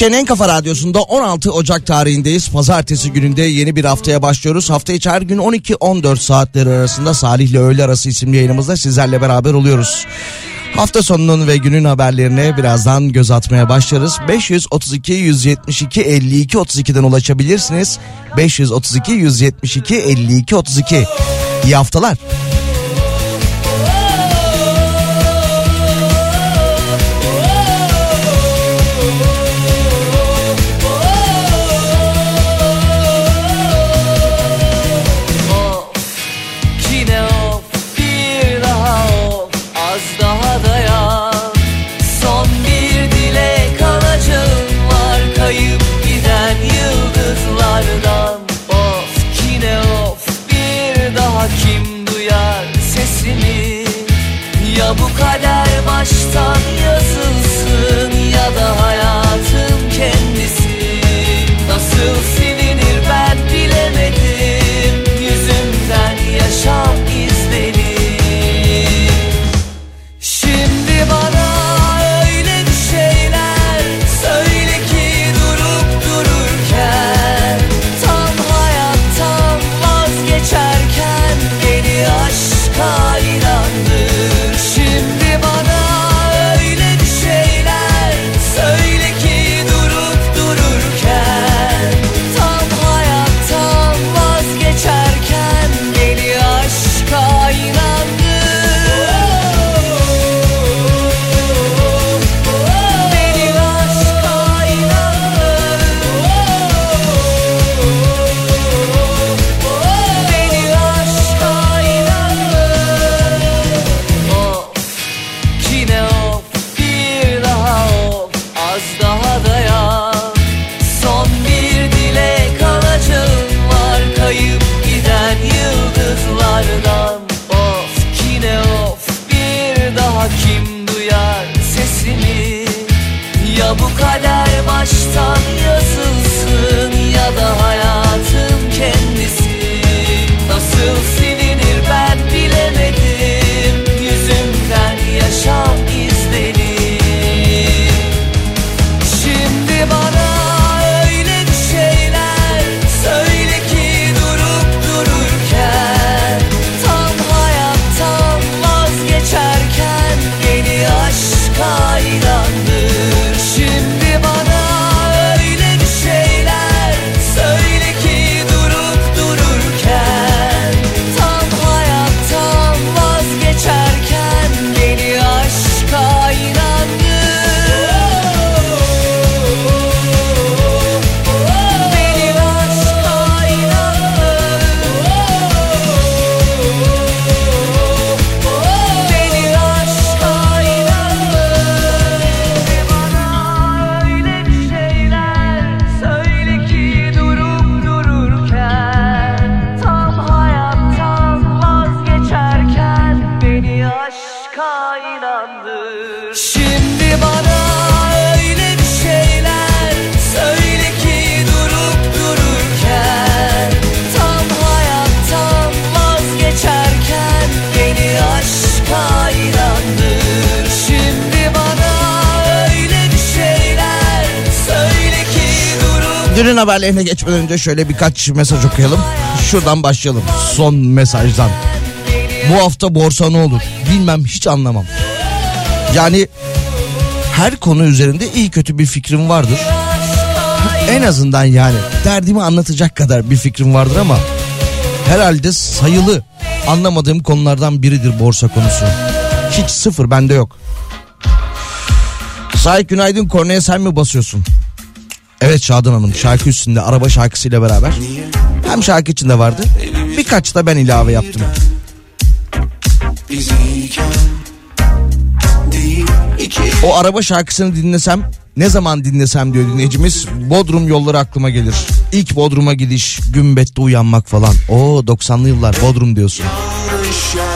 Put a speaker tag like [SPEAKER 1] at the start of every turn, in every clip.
[SPEAKER 1] Türkiye'nin en kafa radyosunda 16 Ocak tarihindeyiz. Pazartesi gününde yeni bir haftaya başlıyoruz. Hafta içi her gün 12-14 saatleri arasında Salih ile Öğle Arası isimli yayınımızda sizlerle beraber oluyoruz.
[SPEAKER 2] Hafta sonunun ve günün haberlerine birazdan göz atmaya başlarız. 532 172 52 32'den ulaşabilirsiniz. 532 172 52 32. İyi haftalar. Haberlerine geçmeden önce şöyle birkaç mesaj okuyalım. Şuradan başlayalım. Son mesajdan. Bu hafta borsa ne olur? Bilmem hiç anlamam. Yani her konu üzerinde iyi kötü bir fikrim vardır. En azından yani derdimi anlatacak kadar bir fikrim vardır ama herhalde sayılı anlamadığım konulardan biridir borsa konusu. Hiç sıfır bende yok. Sahip günaydın kornaya sen mi basıyorsun? Evet Şadan Hanım şarkı üstünde araba şarkısıyla beraber. Hem şarkı içinde vardı birkaç da ben ilave yaptım. O araba şarkısını dinlesem ne zaman dinlesem diyor dinleyicimiz. Bodrum yolları aklıma gelir. İlk Bodrum'a gidiş, gümbette uyanmak falan. O 90'lı yıllar Bodrum diyorsun.
[SPEAKER 3] Yanlış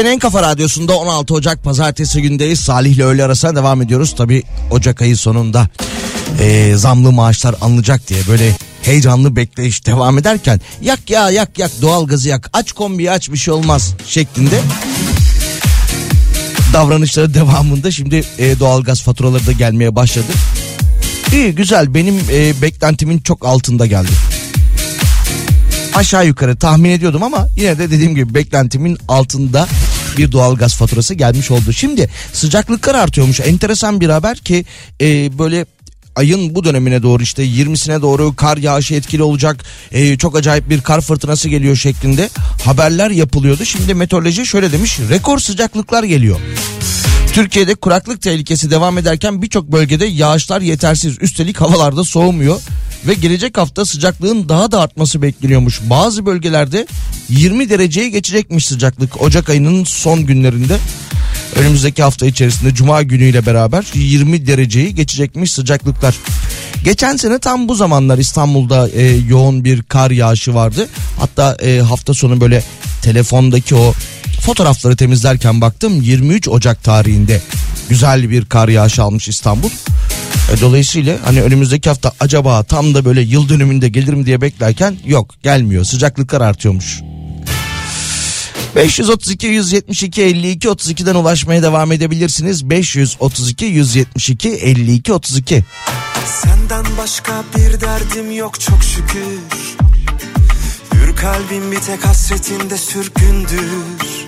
[SPEAKER 1] Türkiye'nin en kafa radyosunda 16 Ocak pazartesi gündeyiz. Salih ile öğle arasına devam ediyoruz. Tabi Ocak ayı sonunda e, zamlı maaşlar alınacak diye böyle heyecanlı bekleyiş devam ederken yak ya yak yak doğalgazı yak aç kombiyi aç bir şey olmaz şeklinde davranışları devamında şimdi e, doğalgaz faturaları da gelmeye başladı. İyi güzel benim e, beklentimin çok altında geldi. Aşağı yukarı tahmin ediyordum ama yine de dediğim gibi beklentimin altında bir doğalgaz faturası gelmiş oldu. Şimdi sıcaklıklar artıyormuş. Enteresan bir haber ki e, böyle ayın bu dönemine doğru işte 20'sine doğru kar yağışı etkili olacak. E, çok acayip bir kar fırtınası geliyor şeklinde haberler yapılıyordu. Şimdi meteoroloji şöyle demiş rekor sıcaklıklar geliyor. Türkiye'de kuraklık tehlikesi devam ederken birçok bölgede yağışlar yetersiz. Üstelik havalarda soğumuyor ve gelecek hafta sıcaklığın daha da artması bekleniyormuş. Bazı bölgelerde 20 dereceye geçecekmiş sıcaklık Ocak ayının son günlerinde. Önümüzdeki hafta içerisinde cuma günüyle beraber 20 dereceyi geçecekmiş sıcaklıklar. Geçen sene tam bu zamanlar İstanbul'da e, yoğun bir kar yağışı vardı. Hatta e, hafta sonu böyle telefondaki o fotoğrafları temizlerken baktım 23 Ocak tarihinde güzel bir kar yağışı almış İstanbul. E, dolayısıyla hani önümüzdeki hafta acaba tam da böyle yıl dönümünde gelir mi diye beklerken yok gelmiyor sıcaklıklar artıyormuş. 532 172 52 32'den ulaşmaya devam edebilirsiniz. 532 172 52 32.
[SPEAKER 4] Senden başka bir derdim yok çok şükür kalbim bir tek hasretinde sürgündür.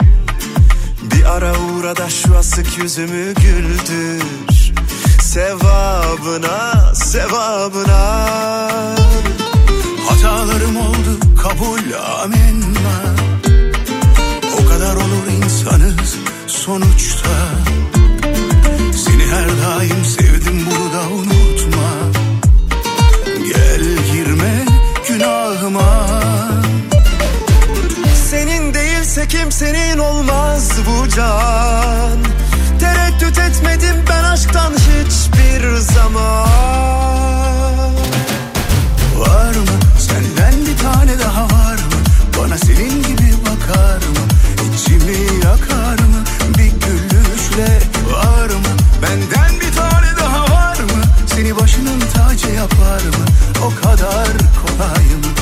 [SPEAKER 4] Bir ara uğra da şu asık yüzümü güldür. Sevabına, sevabına.
[SPEAKER 5] Hatalarım oldu kabul amenna. O kadar olur insanız sonuçta. Seni her daim sevdim bunu da unutma. Gel girme günahıma
[SPEAKER 4] kimsenin olmaz bu can. Tereddüt etmedim ben aşktan hiçbir zaman.
[SPEAKER 5] Var mı? Senden bir tane daha var mı? Bana senin gibi bakar mı? İçimi yakar mı? Bir gülüşle var mı? Benden bir tane daha var mı? Seni başının tacı yapar mı? O kadar kolay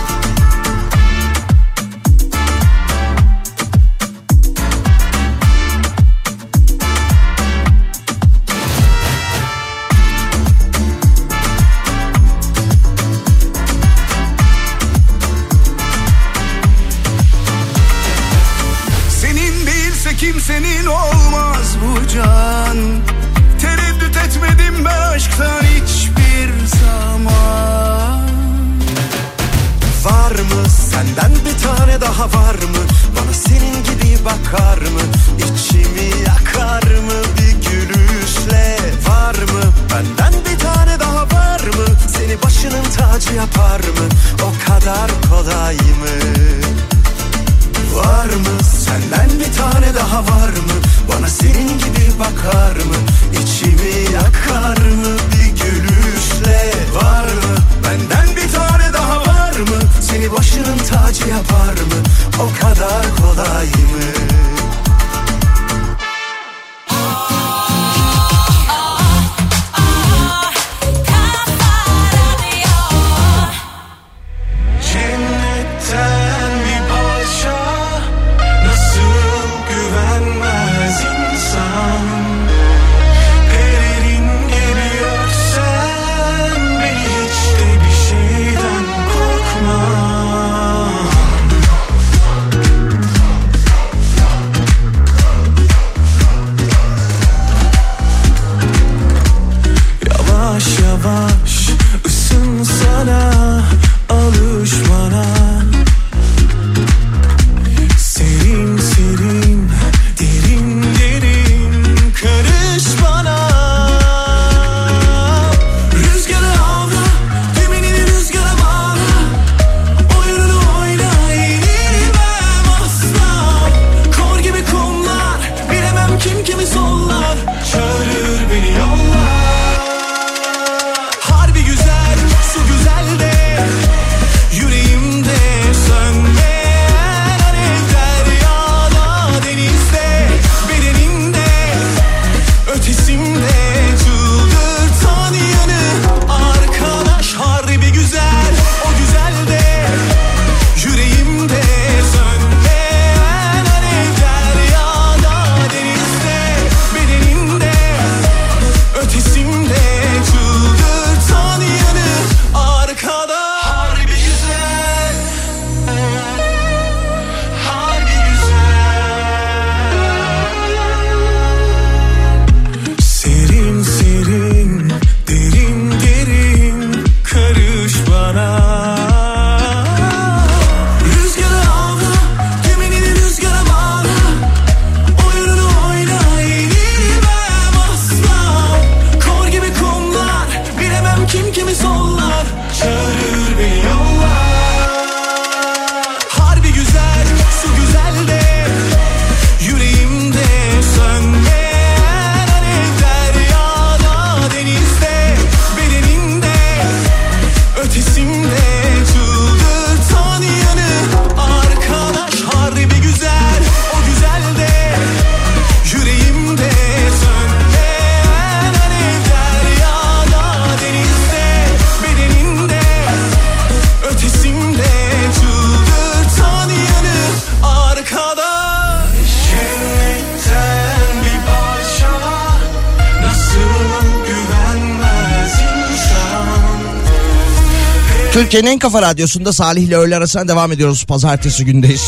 [SPEAKER 1] Türkiye'nin en kafa radyosunda Salih ile öğle arasına devam ediyoruz. Pazartesi gündeyiz.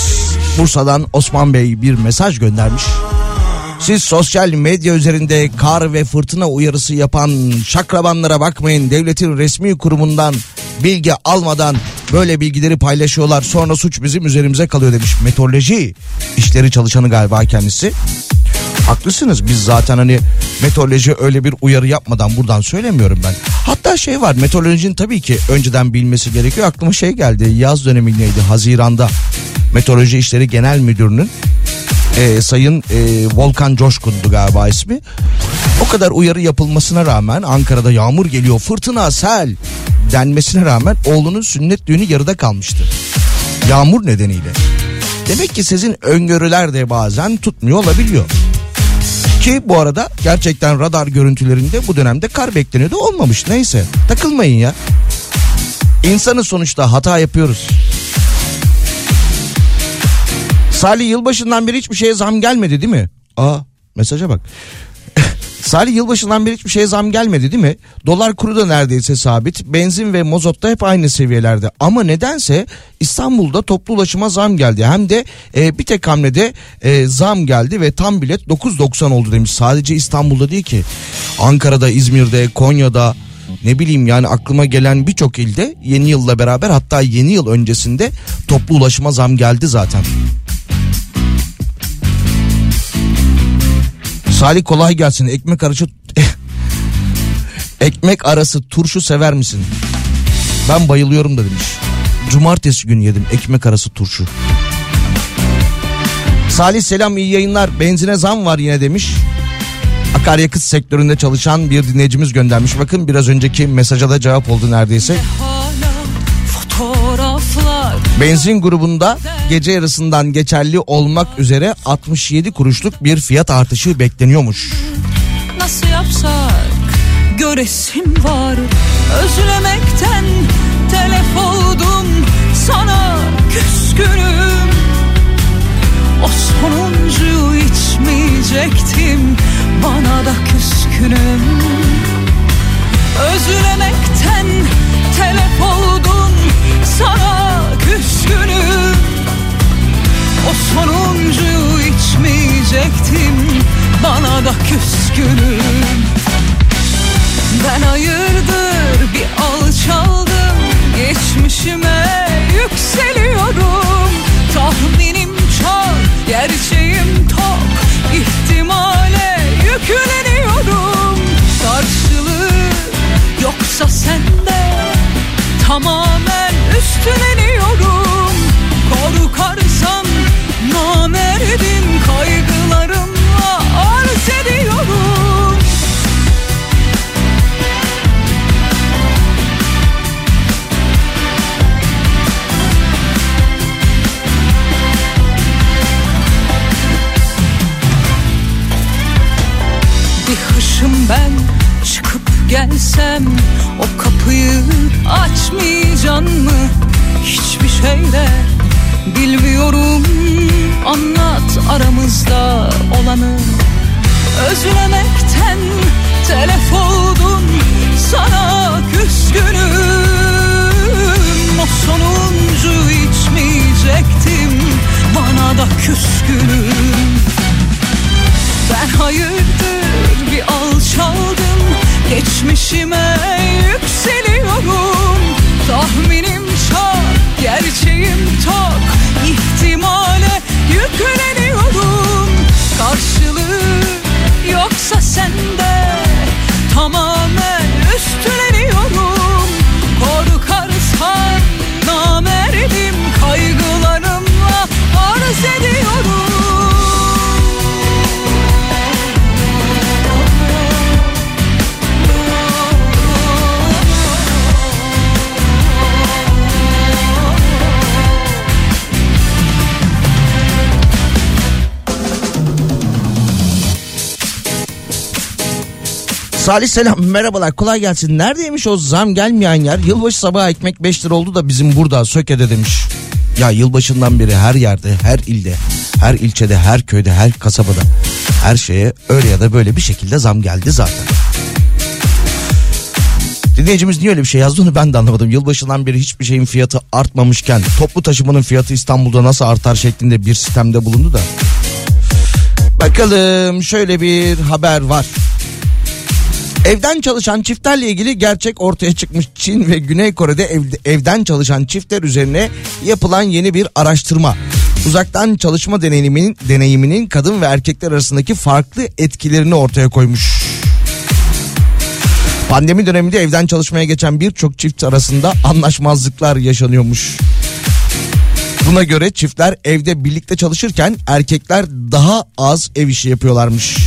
[SPEAKER 1] Bursa'dan Osman Bey bir mesaj göndermiş. Siz sosyal medya üzerinde kar ve fırtına uyarısı yapan şakrabanlara bakmayın. Devletin resmi kurumundan bilgi almadan böyle bilgileri paylaşıyorlar. Sonra suç bizim üzerimize kalıyor demiş. Meteoroloji işleri çalışanı galiba kendisi. Haklısınız biz zaten hani meteoroloji öyle bir uyarı yapmadan buradan söylemiyorum ben. Hatta şey var meteorolojinin tabii ki önceden bilmesi gerekiyor. Aklıma şey geldi yaz dönemindeydi Haziran'da Meteoroloji İşleri Genel Müdürü'nün e, Sayın e, Volkan Coşkun'du galiba ismi. O kadar uyarı yapılmasına rağmen Ankara'da yağmur geliyor, fırtına, sel denmesine rağmen oğlunun sünnet düğünü yarıda kalmıştı. Yağmur nedeniyle. Demek ki sizin öngörüler de bazen tutmuyor olabiliyor. Ki bu arada gerçekten radar görüntülerinde bu dönemde kar bekleniyordu olmamış neyse takılmayın ya. İnsanı sonuçta hata yapıyoruz. Salih yılbaşından beri hiçbir şeye zam gelmedi değil mi? Aa mesaja bak. Salih yılbaşından beri hiçbir şeye zam gelmedi değil mi? Dolar kuru da neredeyse sabit. Benzin ve mozot da hep aynı seviyelerde. Ama nedense İstanbul'da toplu ulaşıma zam geldi. Hem de e, bir tek hamlede e, zam geldi ve tam bilet 9.90 oldu demiş. Sadece İstanbul'da değil ki. Ankara'da, İzmir'de, Konya'da ne bileyim yani aklıma gelen birçok ilde yeni yılla beraber hatta yeni yıl öncesinde toplu ulaşıma zam geldi zaten. Salih kolay gelsin. Ekmek arası ekmek arası turşu sever misin? Ben bayılıyorum da demiş. Cumartesi günü yedim ekmek arası turşu. Salih selam iyi yayınlar. Benzine zam var yine demiş. Akaryakıt sektöründe çalışan bir dinleyicimiz göndermiş. Bakın biraz önceki mesaja da cevap oldu neredeyse. Benzin grubunda gece yarısından geçerli olmak üzere 67 kuruşluk bir fiyat artışı bekleniyormuş.
[SPEAKER 6] nasıl yapsak? Göresim var. Özlemekten telef oldum. Sana küskünüm. O sonuncuyu içmeyecektim. Bana da küskünüm. Özlemekten telef oldum. Sana küskünüm o sonuncuyu içmeyecektim bana da küskünüm ben hayırdır bir alçaldım geçmişime yükseliyorum. Tahminim çok gerçeğim tok ihtimale yükleniyorum. Karşılığı yoksa sende tamamen üstleniyorum namerdim kaygılarımla arz ediyorum. Bir hışım ben çıkıp gelsem o kapıyı açmayacan mı? Hiçbir şeyle bilmiyorum anlat aramızda olanı. Özlemekten telef oldum sana küskünüm. O sonuncu içmeyecektim bana da küskünüm. Ben hayırdır bir alçaldım Geçmişime yükseliyorum. Tahminim gerçeğim tok ihtimale yükleniyorum. Karşılığı yoksa sende Tamamen üstleniyorum Korkarsan namerdim Kaygılarımla arz ediyorum
[SPEAKER 1] Salih selam merhabalar kolay gelsin. Neredeymiş o zam gelmeyen yer? Yılbaşı sabahı ekmek 5 lira oldu da bizim burada Söke'de demiş. Ya yılbaşından beri her yerde, her ilde, her ilçede, her köyde, her kasabada her şeye öyle ya da böyle bir şekilde zam geldi zaten. Dinleyicimiz niye öyle bir şey yazdı onu ben de anlamadım. Yılbaşından beri hiçbir şeyin fiyatı artmamışken toplu taşımanın fiyatı İstanbul'da nasıl artar şeklinde bir sistemde bulundu da. Bakalım şöyle bir haber var. Evden çalışan çiftlerle ilgili gerçek ortaya çıkmış Çin ve Güney Kore'de evde, evden çalışan çiftler üzerine yapılan yeni bir araştırma. Uzaktan çalışma deneyiminin, deneyiminin kadın ve erkekler arasındaki farklı etkilerini ortaya koymuş. Pandemi döneminde evden çalışmaya geçen birçok çift arasında anlaşmazlıklar yaşanıyormuş. Buna göre çiftler evde birlikte çalışırken erkekler daha az ev işi yapıyorlarmış.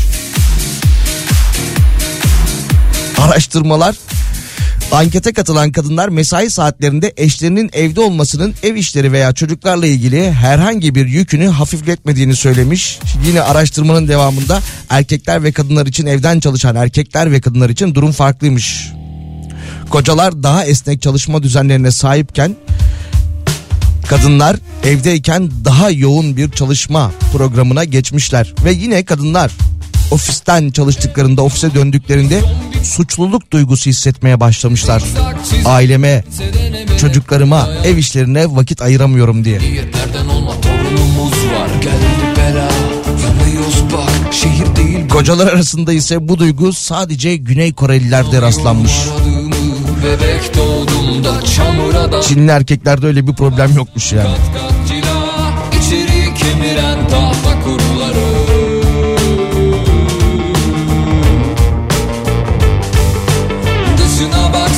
[SPEAKER 1] Araştırmalar Ankete katılan kadınlar mesai saatlerinde eşlerinin evde olmasının ev işleri veya çocuklarla ilgili herhangi bir yükünü hafifletmediğini söylemiş. Yine araştırmanın devamında erkekler ve kadınlar için evden çalışan erkekler ve kadınlar için durum farklıymış. Kocalar daha esnek çalışma düzenlerine sahipken kadınlar evdeyken daha yoğun bir çalışma programına geçmişler ve yine kadınlar ofisten çalıştıklarında ofise döndüklerinde suçluluk duygusu hissetmeye başlamışlar. Aileme, çocuklarıma, ev işlerine vakit ayıramıyorum diye. Kocalar arasında ise bu duygu sadece Güney Korelilerde rastlanmış. Çinli erkeklerde öyle bir problem yokmuş yani.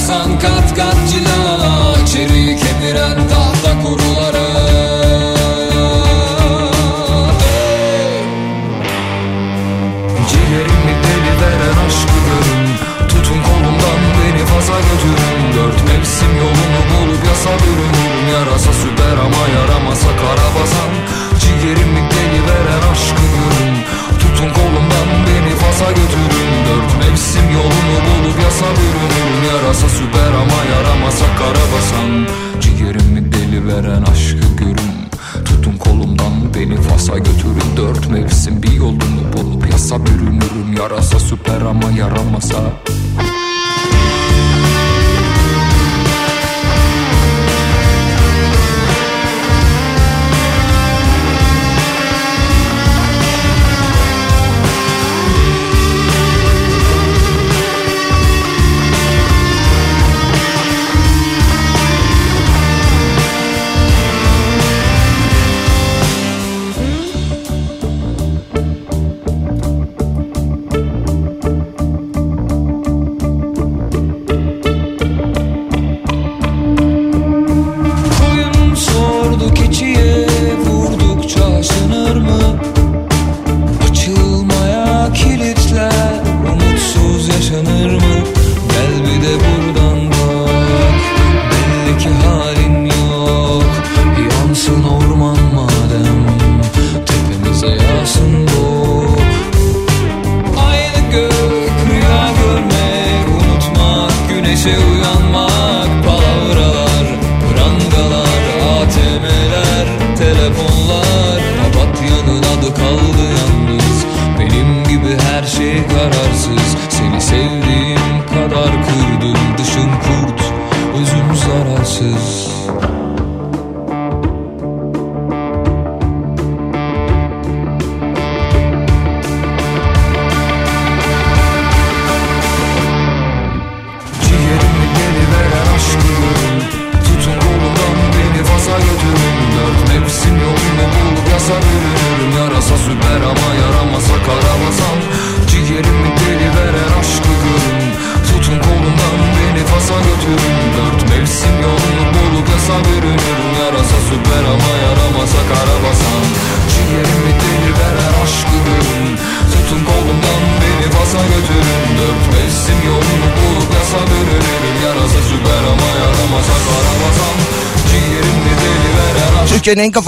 [SPEAKER 7] sun Yarasa süper ama yaramasa kara basan. Ciğerimi deli veren aşkı görün. Tutun kolumdan beni Fas'a götürün. Dört mevsim bir yolunu bulup yasa bürünürüm. Yarasa süper ama yaramasa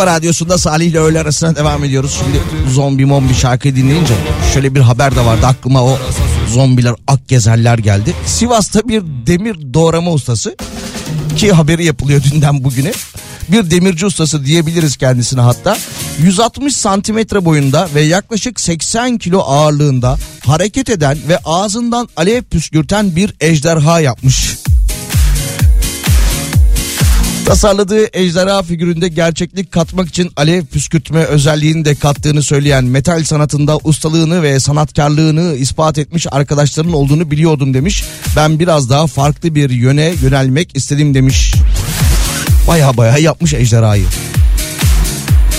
[SPEAKER 1] kafa radyosunda Salih ile öğle arasına devam ediyoruz. Şimdi zombi mombi şarkı dinleyince şöyle bir haber de vardı aklıma o zombiler ak gezerler geldi. Sivas'ta bir demir doğrama ustası ki haberi yapılıyor dünden bugüne. Bir demirci ustası diyebiliriz kendisine hatta. 160 santimetre boyunda ve yaklaşık 80 kilo ağırlığında hareket eden ve ağzından alev püskürten bir ejderha yapmış. Tasarladığı ejderha figüründe gerçeklik katmak için alev püskürtme özelliğini de kattığını söyleyen metal sanatında ustalığını ve sanatkarlığını ispat etmiş arkadaşların olduğunu biliyordum demiş. Ben biraz daha farklı bir yöne yönelmek istedim demiş. Baya baya yapmış ejderhayı.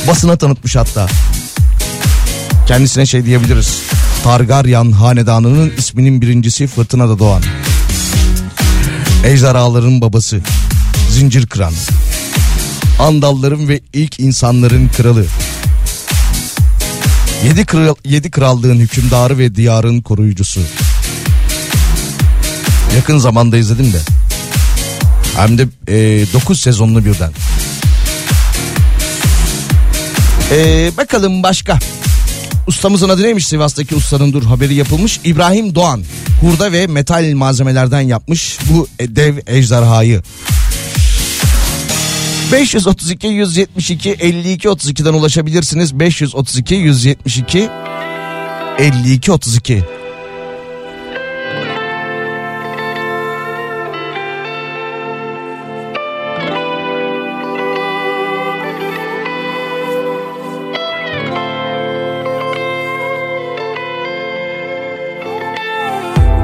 [SPEAKER 1] Basına tanıtmış hatta. Kendisine şey diyebiliriz. Targaryen hanedanının isminin birincisi Fırtınada Doğan. Ejderhaların babası. Zincir kıran. Andalların ve ilk insanların kralı. Yedi, kral, yedi krallığın hükümdarı ve diyarın koruyucusu. Yakın zamanda izledim de Hem de 9 sezonlu birden. Ee, bakalım başka. Ustamızın adı neymiş Sivas'taki ustanın dur haberi yapılmış. İbrahim Doğan hurda ve metal malzemelerden yapmış bu dev ejderhayı. 532 172 52 32'den ulaşabilirsiniz. 532 172 52 32.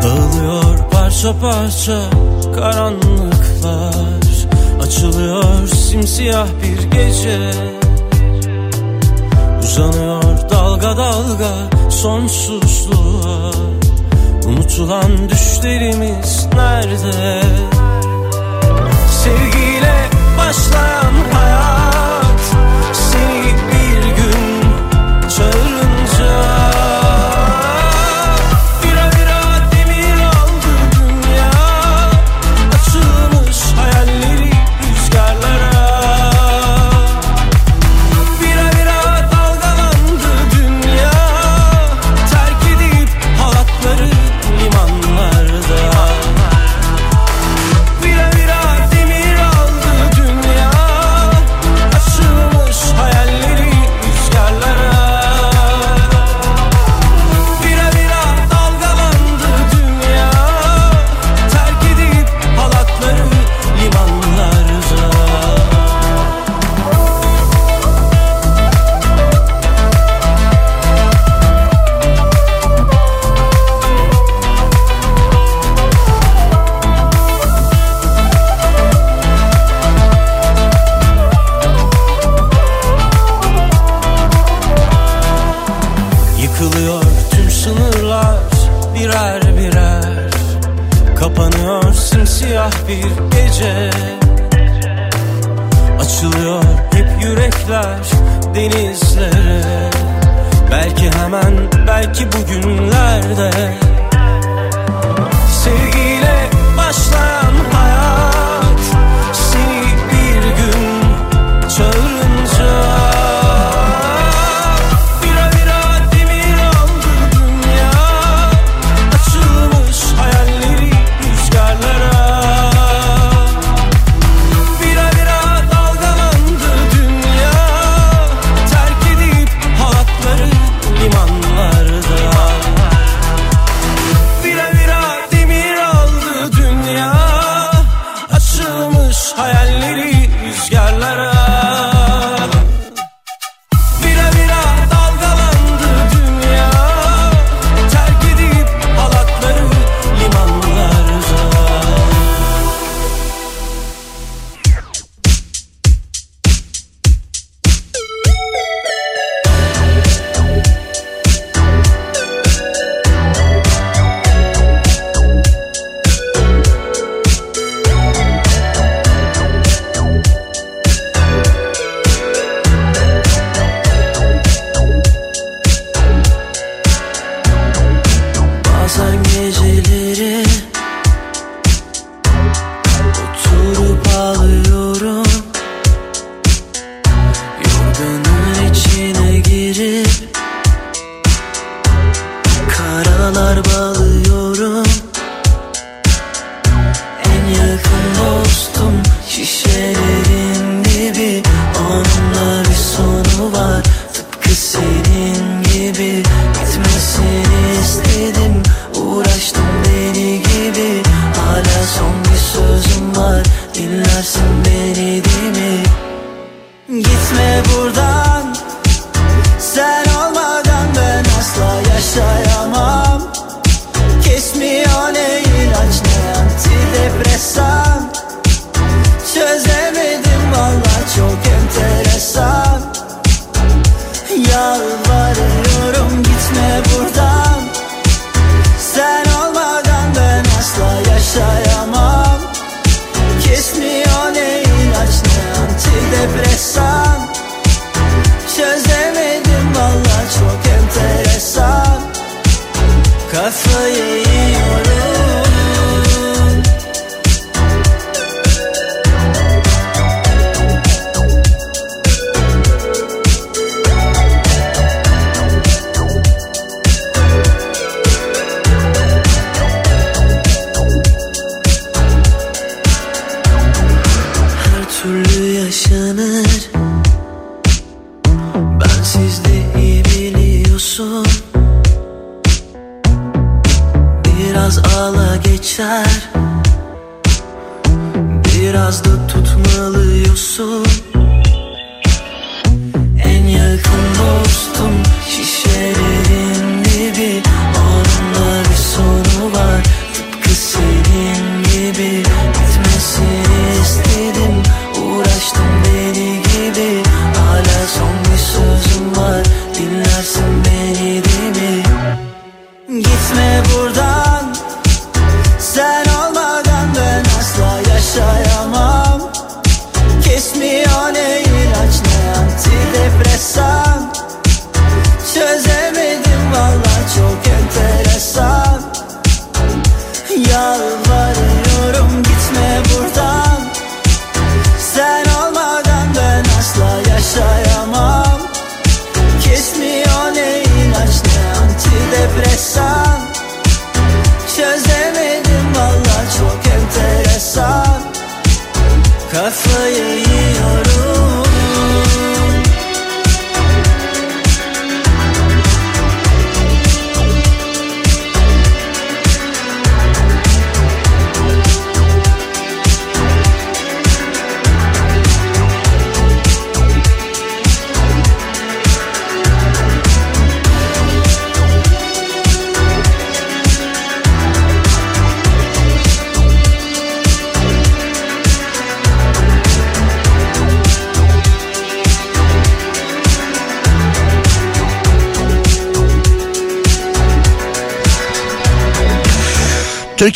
[SPEAKER 8] Dağılıyor parça parça karanlıklar Açılıyor simsiyah bir gece. Uzanıyor dalga dalga sonsuzluğa. Unutulan düşlerimiz nerede? Sevgiyle başlayan hayat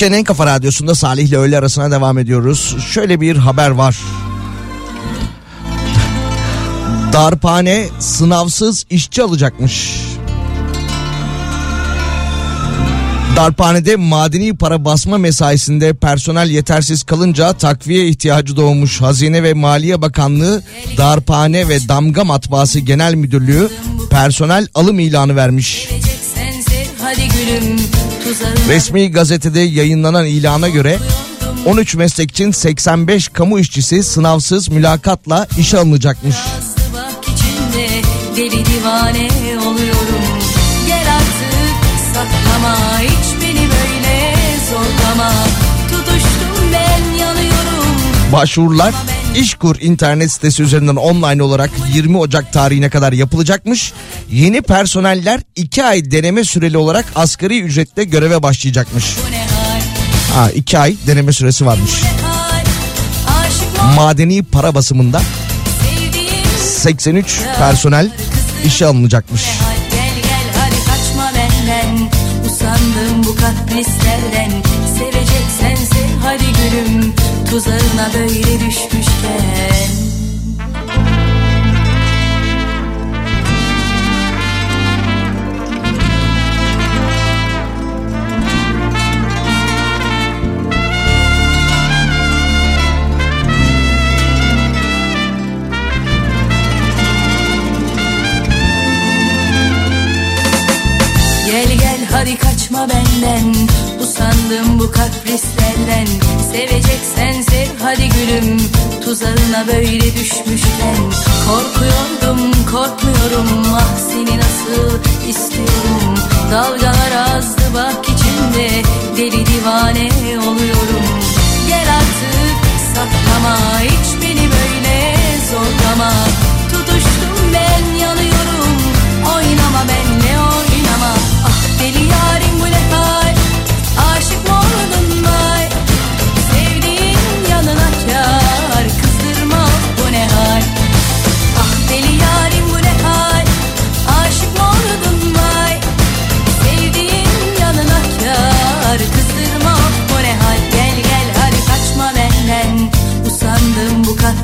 [SPEAKER 1] Türkiye'nin en kafa radyosunda Salih ile öğle arasına devam ediyoruz. Şöyle bir haber var. Darphane sınavsız işçi alacakmış. Darphanede madeni para basma mesaisinde personel yetersiz kalınca takviye ihtiyacı doğmuş. Hazine ve Maliye Bakanlığı Darphane ve Damga Matbaası Genel Müdürlüğü personel alım ilanı vermiş.
[SPEAKER 9] Hadi gülüm
[SPEAKER 1] Resmi gazetede yayınlanan ilana göre 13 meslek için 85 kamu işçisi sınavsız mülakatla işe alınacakmış.
[SPEAKER 9] deli divane oluyorum Gel artık saklama hiç beni böyle zorlama Tutuştum ben yanıyorum
[SPEAKER 1] Başvurular İşkur internet sitesi üzerinden online olarak 20 Ocak tarihine kadar yapılacakmış. Yeni personeller 2 ay deneme süreli olarak asgari ücretle göreve başlayacakmış. Ha 2 ay deneme süresi varmış. Madeni para basımında
[SPEAKER 9] sevdiğim
[SPEAKER 1] 83 personel işe alınacakmış.
[SPEAKER 9] hal? Gel gel hadi kaçma benden. Usandım bu kaprislerden. Seveceksen sev hadi gülüm. Tuzağına böyle düşmüşken kaçma benden Usandım bu kaprislerden Seveceksen sev hadi gülüm Tuzağına böyle düşmüşken. Korkuyordum korkmuyorum Ah seni nasıl istiyorum. Dalgalar azdı bak içimde Deli divane oluyorum. Gel artık saklama Hiç beni böyle zorlama. Tutuştum ben yanıyorum Oynama benle oynama. Ah deli yarim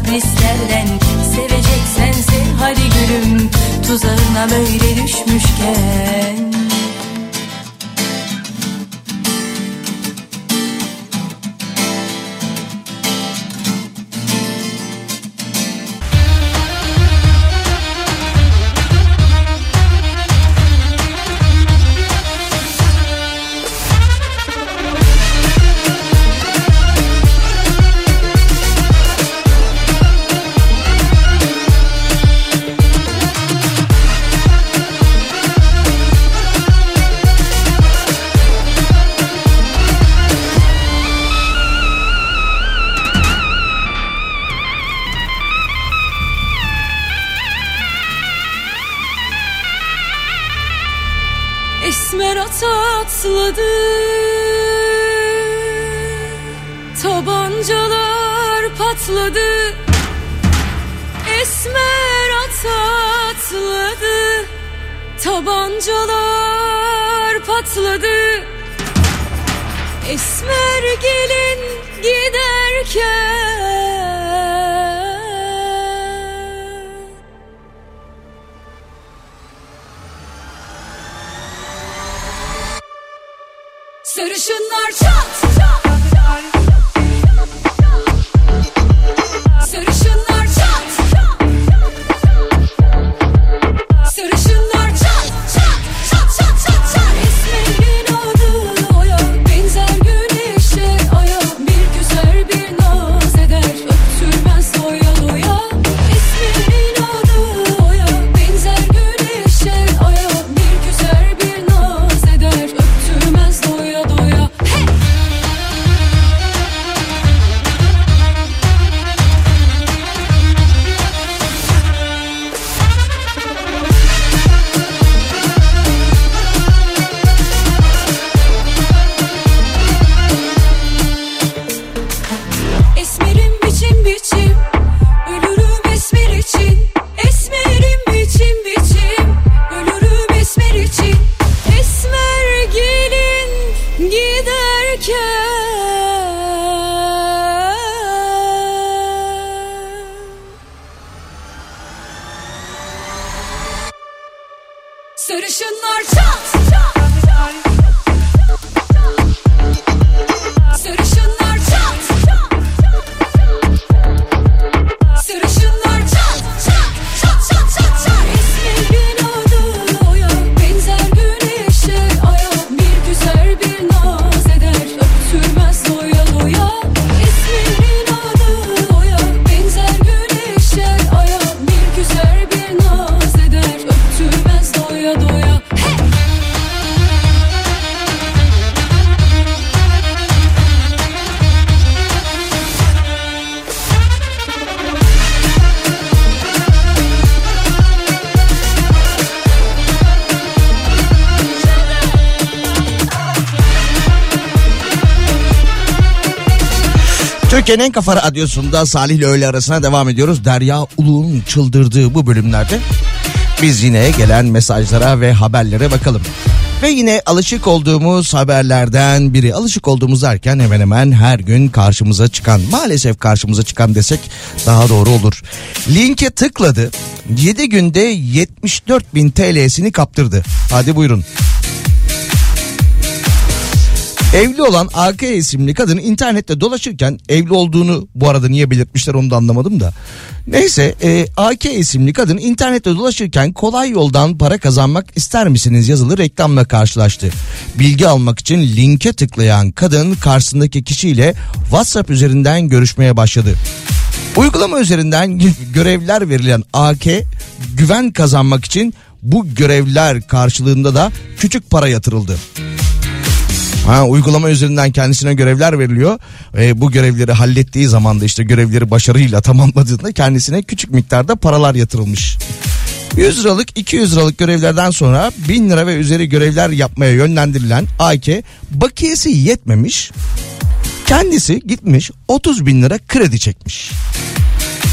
[SPEAKER 9] kaprislerden Seveceksen sev hadi gülüm. Tuzağına böyle düşmüşken
[SPEAKER 1] Türkiye'nin en kafa radyosunda Salih ile öğle arasına devam ediyoruz. Derya Uluğ'un çıldırdığı bu bölümlerde biz yine gelen mesajlara ve haberlere bakalım. Ve yine alışık olduğumuz haberlerden biri. Alışık olduğumuz derken hemen hemen her gün karşımıza çıkan, maalesef karşımıza çıkan desek daha doğru olur. Linke tıkladı. 7 günde 74 bin TL'sini kaptırdı. Hadi buyurun. Evli olan AK isimli kadın internette dolaşırken evli olduğunu bu arada niye belirtmişler onu da anlamadım da. Neyse e, AK isimli kadın internette dolaşırken kolay yoldan para kazanmak ister misiniz yazılı reklamla karşılaştı. Bilgi almak için linke tıklayan kadın karşısındaki kişiyle WhatsApp üzerinden görüşmeye başladı. Uygulama üzerinden görevler verilen AK güven kazanmak için bu görevler karşılığında da küçük para yatırıldı. Ha, uygulama üzerinden kendisine görevler veriliyor. E, bu görevleri hallettiği zaman da işte görevleri başarıyla tamamladığında kendisine küçük miktarda paralar yatırılmış. 100 liralık 200 liralık görevlerden sonra 1000 lira ve üzeri görevler yapmaya yönlendirilen AK bakiyesi yetmemiş. Kendisi gitmiş 30 bin lira kredi çekmiş.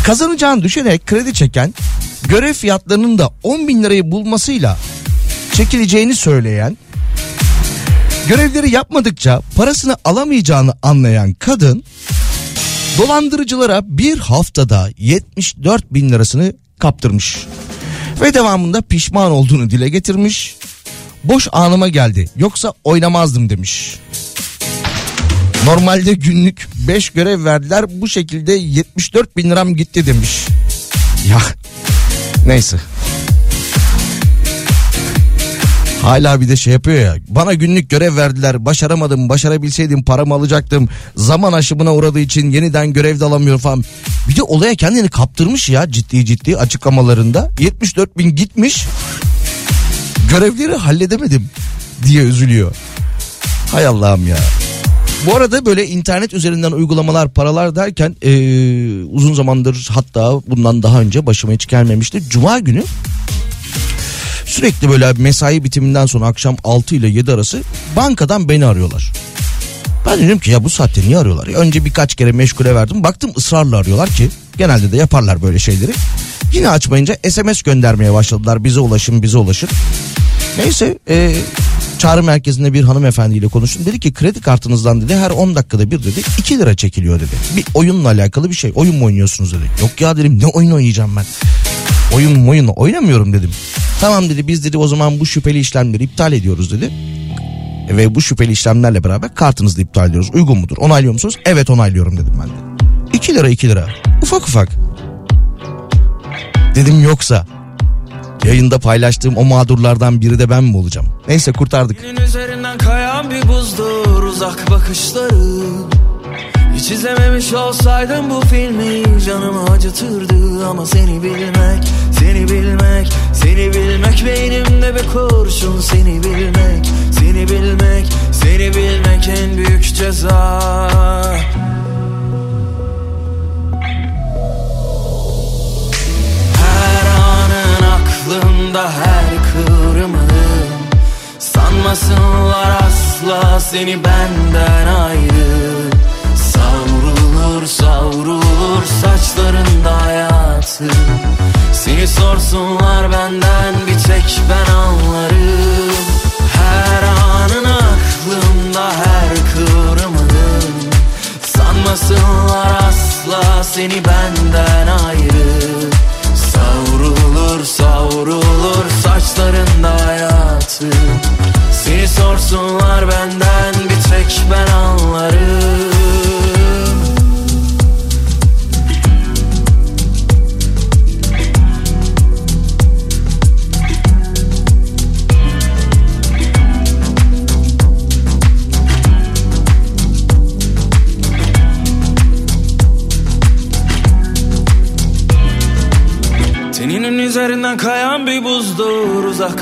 [SPEAKER 1] Kazanacağını düşünerek kredi çeken görev fiyatlarının da 10 bin lirayı bulmasıyla çekileceğini söyleyen Görevleri yapmadıkça parasını alamayacağını anlayan kadın dolandırıcılara bir haftada 74 bin lirasını kaptırmış. Ve devamında pişman olduğunu dile getirmiş. Boş anıma geldi yoksa oynamazdım demiş. Normalde günlük 5 görev verdiler bu şekilde 74 bin liram gitti demiş. Ya neyse Hala bir de şey yapıyor ya. Bana günlük görev verdiler. Başaramadım. Başarabilseydim paramı alacaktım. Zaman aşımına uğradığı için yeniden görev de alamıyor falan. Bir de olaya kendini kaptırmış ya ciddi ciddi açıklamalarında. 74 bin gitmiş. Görevleri halledemedim diye üzülüyor. Hay Allah'ım ya. Bu arada böyle internet üzerinden uygulamalar paralar derken ee, uzun zamandır hatta bundan daha önce başıma hiç gelmemişti. Cuma günü Sürekli böyle mesai bitiminden sonra akşam 6 ile 7 arası bankadan beni arıyorlar. Ben dedim ki ya bu saatte niye arıyorlar? Önce birkaç kere meşgule verdim. Baktım ısrarla arıyorlar ki genelde de yaparlar böyle şeyleri. Yine açmayınca SMS göndermeye başladılar. Bize ulaşın bize ulaşın. Neyse e, çağrı merkezinde bir hanımefendiyle konuştum. Dedi ki kredi kartınızdan dedi her 10 dakikada bir dedi 2 lira çekiliyor dedi. Bir oyunla alakalı bir şey. Oyun mu oynuyorsunuz dedi. Yok ya dedim ne oyun oynayacağım ben. Oyun oyun oynamıyorum dedim. Tamam dedi biz dedi o zaman bu şüpheli işlemleri iptal ediyoruz dedi. Ve bu şüpheli işlemlerle beraber kartınızı iptal ediyoruz. Uygun mudur? Onaylıyor musunuz? Evet onaylıyorum dedim ben de. 2 lira 2 lira. Ufak ufak. Dedim yoksa yayında paylaştığım o mağdurlardan biri de ben mi olacağım? Neyse kurtardık.
[SPEAKER 2] Senin üzerinden kayan bir buzdur uzak bakışları Hiç izlememiş olsaydım bu filmi canımı acıtırdı Ama seni bilmek, seni bilmek, seni bilmek Beynimde bir kurşun seni bilmek, seni bilmek, seni bilmek en büyük ceza. Her anın aklımda her kıvrımın Sanmasınlar asla seni benden ayrı Savrulur savrulur saçlarında hayatı. Seni sorsunlar benden bir tek ben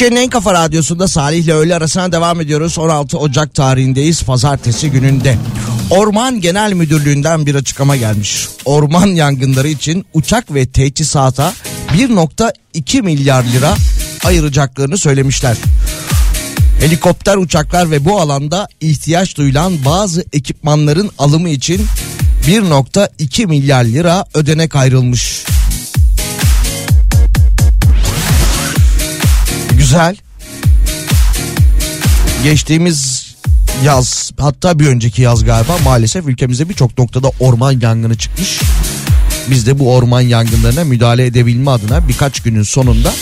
[SPEAKER 10] Türkiye'nin en kafa radyosunda Salih ile öğle arasına devam ediyoruz. 16 Ocak tarihindeyiz pazartesi gününde. Orman Genel Müdürlüğü'nden bir açıklama gelmiş. Orman yangınları için uçak ve teçhizata 1.2 milyar lira ayıracaklarını söylemişler. Helikopter uçaklar ve bu alanda ihtiyaç duyulan bazı ekipmanların alımı için 1.2 milyar lira ödenek ayrılmış. güzel. Geçtiğimiz yaz hatta bir önceki yaz galiba maalesef ülkemizde birçok noktada orman yangını çıkmış. Biz de bu orman yangınlarına müdahale edebilme adına birkaç günün sonunda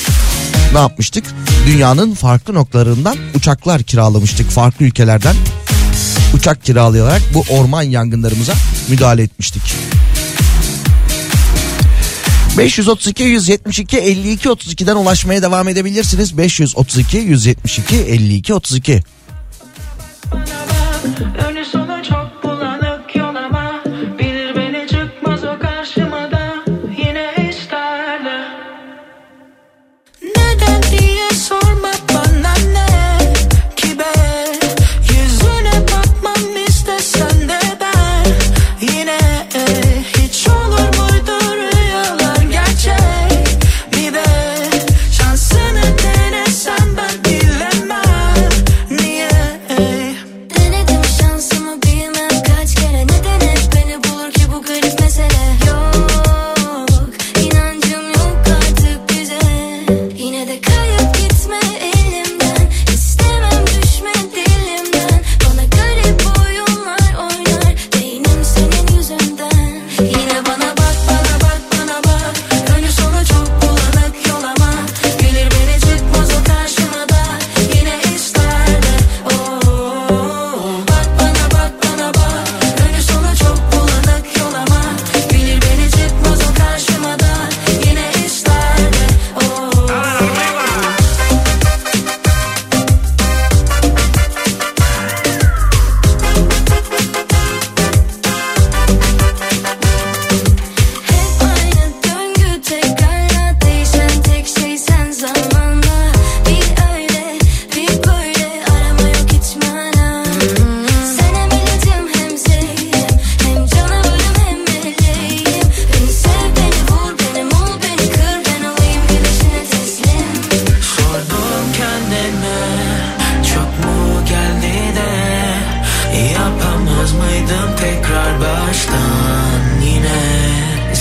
[SPEAKER 10] ne yapmıştık? Dünyanın farklı noktalarından uçaklar kiralamıştık farklı ülkelerden. Uçak kiralayarak bu orman yangınlarımıza müdahale etmiştik. 532 172 52 32'den ulaşmaya devam edebilirsiniz. 532 172 52 32.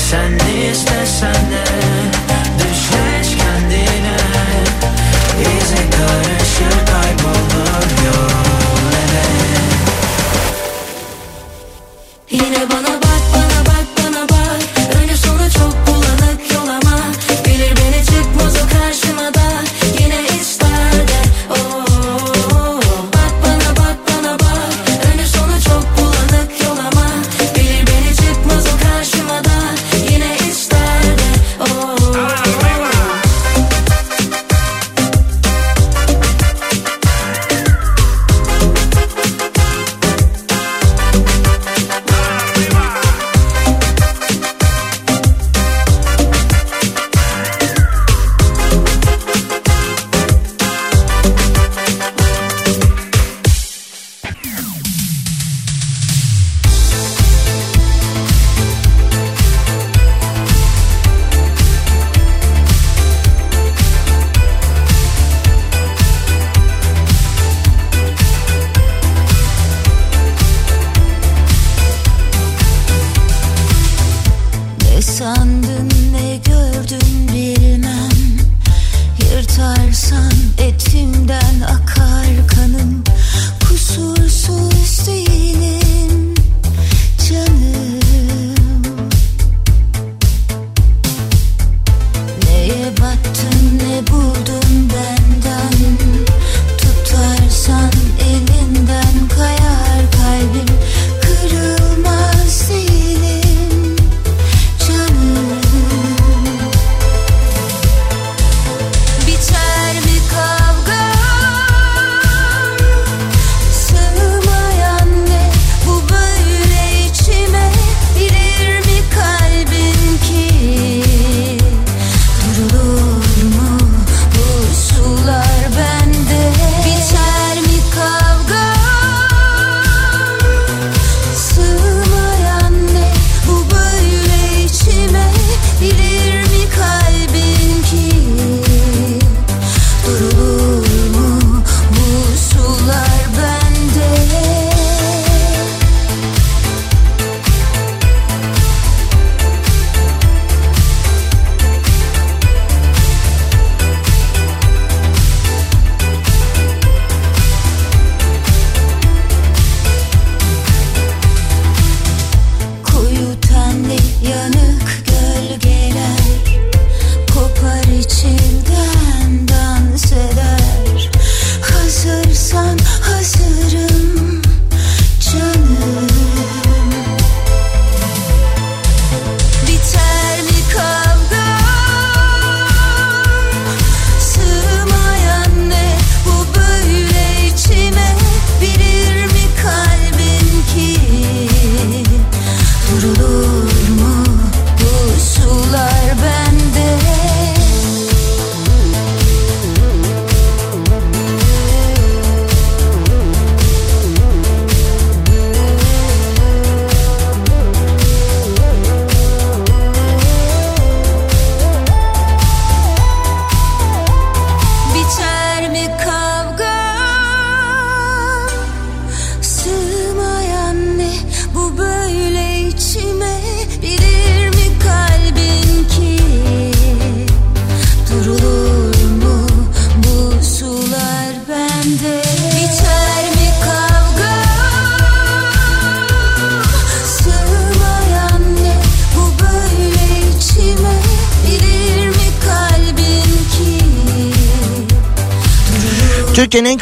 [SPEAKER 1] sunshine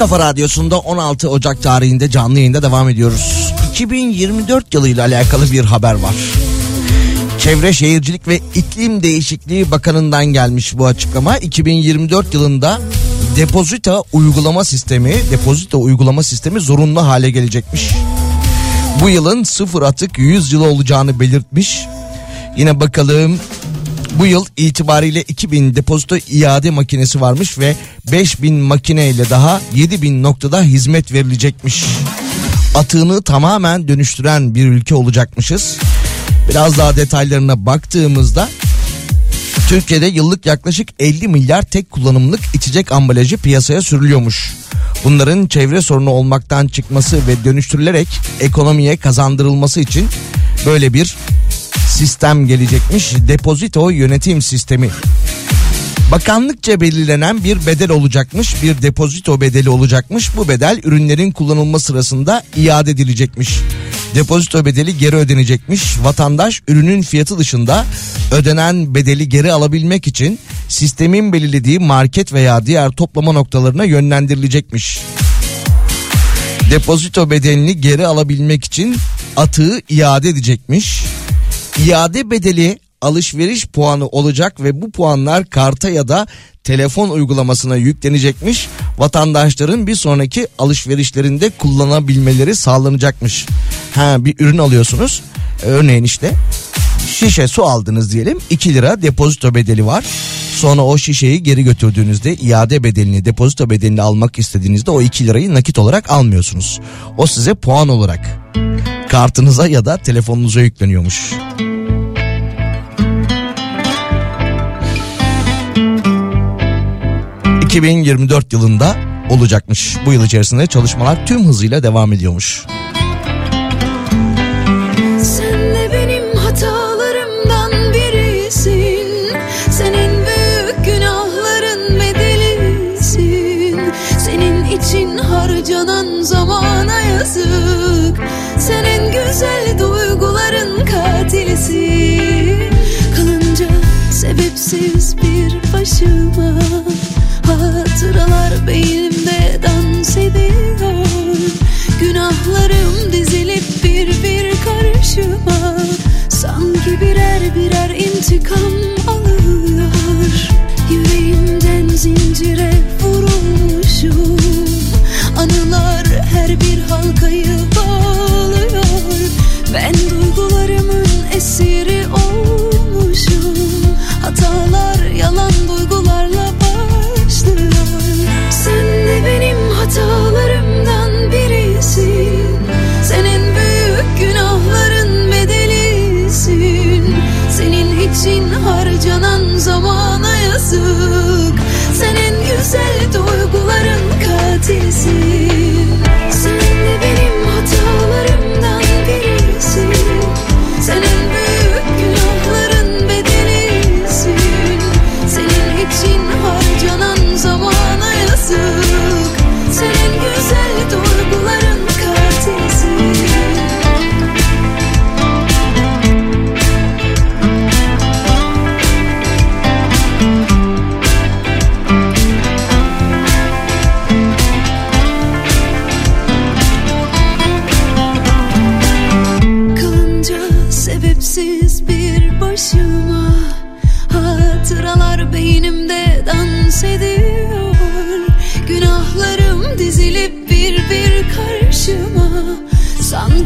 [SPEAKER 1] kafa radyosunda 16 Ocak tarihinde canlı yayında devam ediyoruz. 2024 yılıyla alakalı bir haber var. Çevre Şehircilik ve İklim Değişikliği Bakanı'ndan gelmiş bu açıklama. 2024 yılında depozito uygulama sistemi, depozito uygulama sistemi zorunlu hale gelecekmiş. Bu yılın sıfır atık 100 yılı olacağını belirtmiş. Yine bakalım bu yıl itibariyle 2000 depozito iade makinesi varmış ve 5000 makineyle daha 7000 noktada hizmet verilecekmiş. Atığını tamamen dönüştüren bir ülke olacakmışız. Biraz daha detaylarına baktığımızda Türkiye'de yıllık yaklaşık 50 milyar tek kullanımlık içecek ambalajı piyasaya sürülüyormuş. Bunların çevre sorunu olmaktan çıkması ve dönüştürülerek ekonomiye kazandırılması için böyle bir sistem gelecekmiş. Depozito yönetim sistemi. Bakanlıkça belirlenen bir bedel olacakmış. Bir depozito bedeli olacakmış. Bu bedel ürünlerin kullanılma sırasında iade edilecekmiş. Depozito bedeli geri ödenecekmiş. Vatandaş ürünün fiyatı dışında ödenen bedeli geri alabilmek için sistemin belirlediği market veya diğer toplama noktalarına yönlendirilecekmiş. Depozito bedelini geri alabilmek için atığı iade edecekmiş. İade bedeli alışveriş puanı olacak ve bu puanlar karta ya da telefon uygulamasına yüklenecekmiş. Vatandaşların bir sonraki alışverişlerinde kullanabilmeleri sağlanacakmış. Ha bir ürün alıyorsunuz. Örneğin işte şişe su aldınız diyelim 2 lira depozito bedeli var. Sonra o şişeyi geri götürdüğünüzde iade bedelini depozito bedelini almak istediğinizde o 2 lirayı nakit olarak almıyorsunuz. O size puan olarak kartınıza ya da telefonunuza yükleniyormuş. ...2024 yılında olacakmış. Bu yıl içerisinde çalışmalar tüm hızıyla devam ediyormuş.
[SPEAKER 9] Harcanan zamana yazık Senin güzel duyguların katilisin Kalınca sebepsiz bir başıma beynimde dans ediyor. Günahlarım dizilip bir bir karşıma. Sanki birer birer intikam alıyor. Yüreğimden zincire vurulmuşum. Anılar her bir halkayı bağlıyor. Ben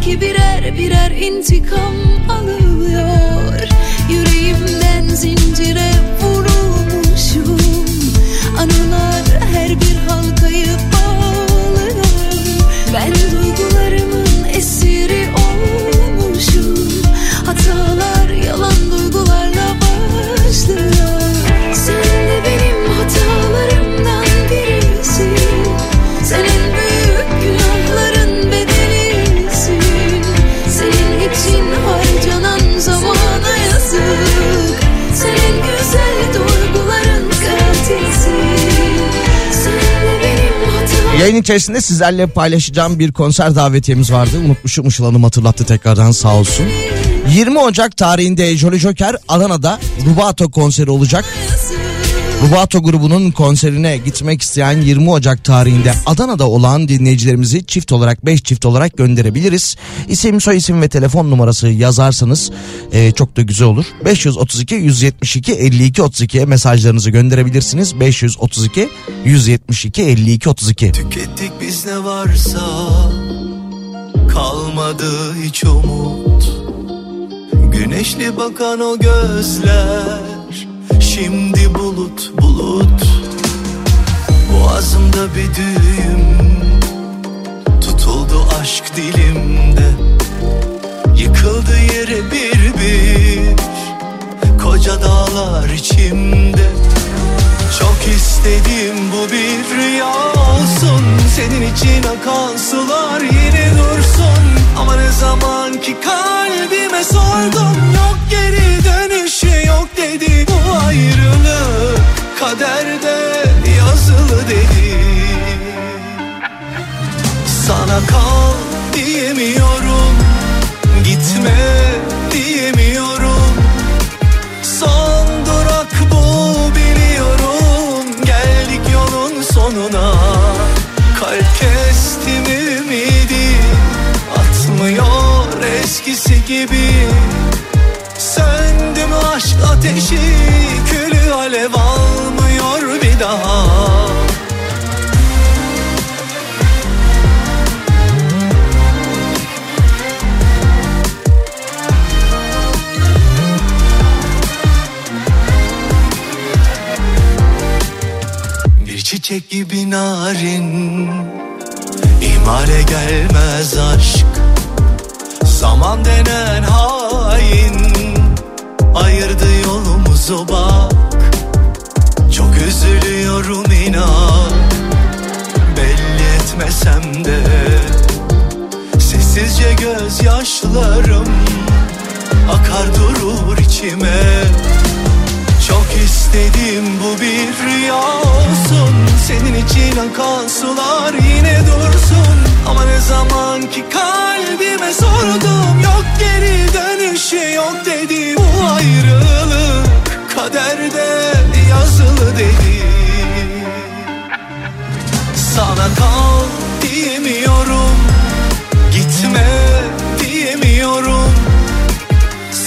[SPEAKER 9] Birer birer intikam alıyor
[SPEAKER 1] Yayın içerisinde sizlerle paylaşacağım bir konser davetiyemiz vardı. Unutmuşum Işıl Hanım hatırlattı tekrardan sağ olsun. 20 Ocak tarihinde Jolly Joker Adana'da Rubato konseri olacak. Rubato grubunun konserine gitmek isteyen 20 Ocak tarihinde Adana'da olan dinleyicilerimizi çift olarak 5 çift olarak gönderebiliriz. İsim, soy isim ve telefon numarası yazarsanız e, çok da güzel olur. 532 172 52 32'ye mesajlarınızı gönderebilirsiniz. 532 172 52 32.
[SPEAKER 4] Tükettik biz ne varsa Kalmadı hiç umut Güneşli bakan o gözler Şimdi bulut bulut. Boğazımda bir düğüm. Tutuldu aşk dilimde. Yıkıldı yere bir bir. Koca dağlar içimde. Çok istedim bu bir rüya olsun. Senin için akan sular yine dursun. Ama ne zaman ki kalbime sordum Yok geri dedi Bu ayrılık kaderde yazılı dedi Sana kal diyemiyorum Gitme diyemiyorum. Son durak bu biliyorum Geldik yolun sonuna. Kalp kestim ümidi Atmıyor eskisi gibi aşk ateşi Külü alev almıyor bir daha. Bir çiçek gibi narin İhmale gelmez aşk. Zaman denen hain Ayırdı yolumuzu bak. Çok üzülüyorum inan. Belli etmesem de Sessizce gözyaşlarım Akar durur içime. Çok istedim bu bir rüya olsun. Senin için akan sular yine dursun. Ama ne zaman ki kalbime kaderde yazılı dedi. Sana kal diyemiyorum Gitme diyemiyorum.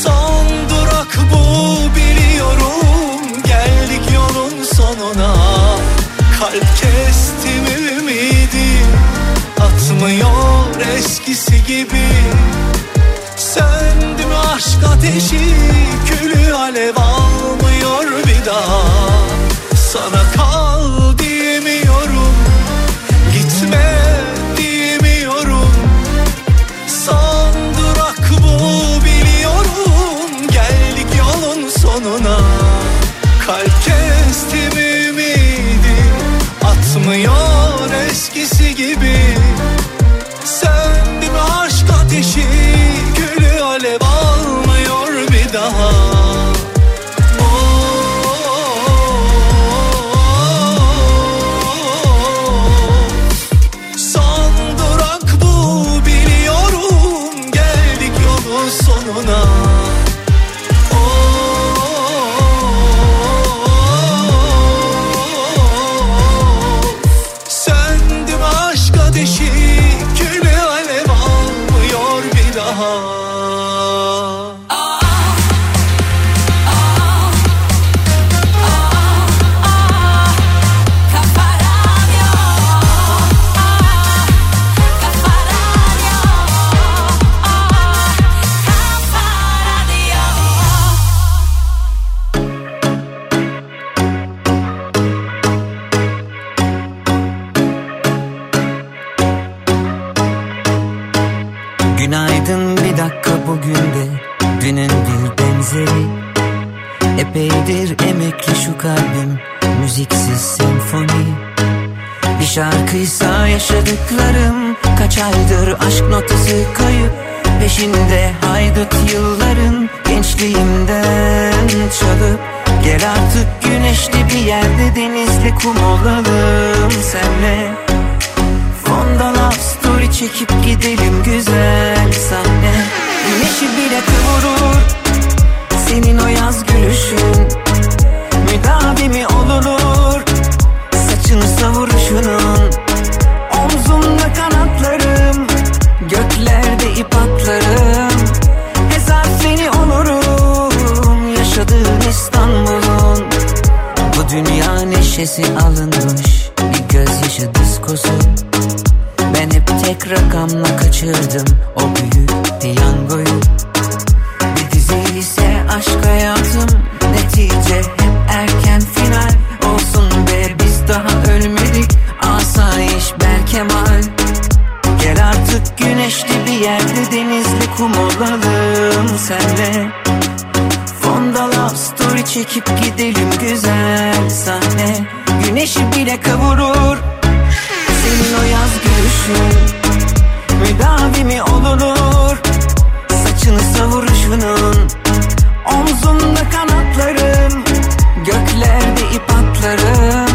[SPEAKER 4] Son durak bu biliyorum Geldik yolun sonuna. Kalp kestim ümidi Atmıyor eskisi gibi. Söndü mü aşk ateşi Külü alev almıyor bir
[SPEAKER 11] kum olalım senle. Fonda love story çekip gidelim sesi alınmış bir gözyaşı diskosu. Ben hep tek rakamla kaçırdım o büyük piyangoyu. Bir dizi ise aşk hayatım netice hep erken final. Olsun be biz daha ölmedik asayiş Berkemal Gel artık güneşli bir yerde denizli kum olalım senle çekip gidelim güzel sahne. Güneşi bile kavurur. Senin o yaz gülüşün Müdavimi olunur? Saçını savuruşunun Omzunda kanatlarım Göklerde ip atlarım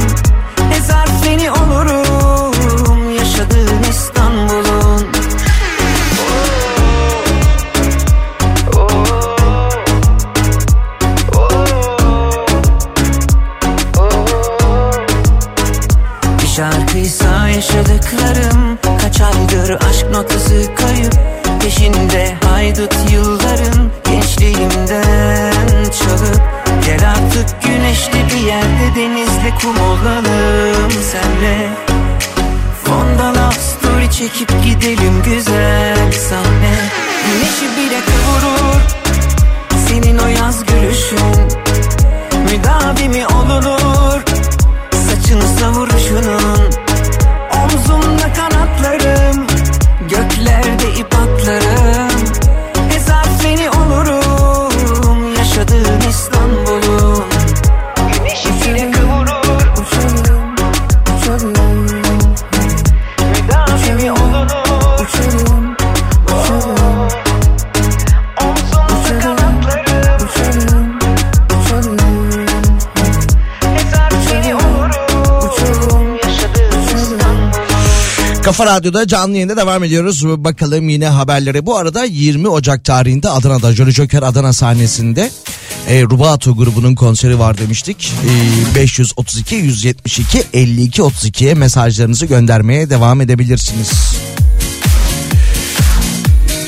[SPEAKER 1] Kafa Radyo'da canlı yayında devam ediyoruz. Bakalım yine haberlere. Bu arada 20 Ocak tarihinde Adana'da Jolly Joker Adana sahnesinde e, Rubato grubunun konseri var demiştik. E, 532 172 52 32'ye mesajlarınızı göndermeye devam edebilirsiniz.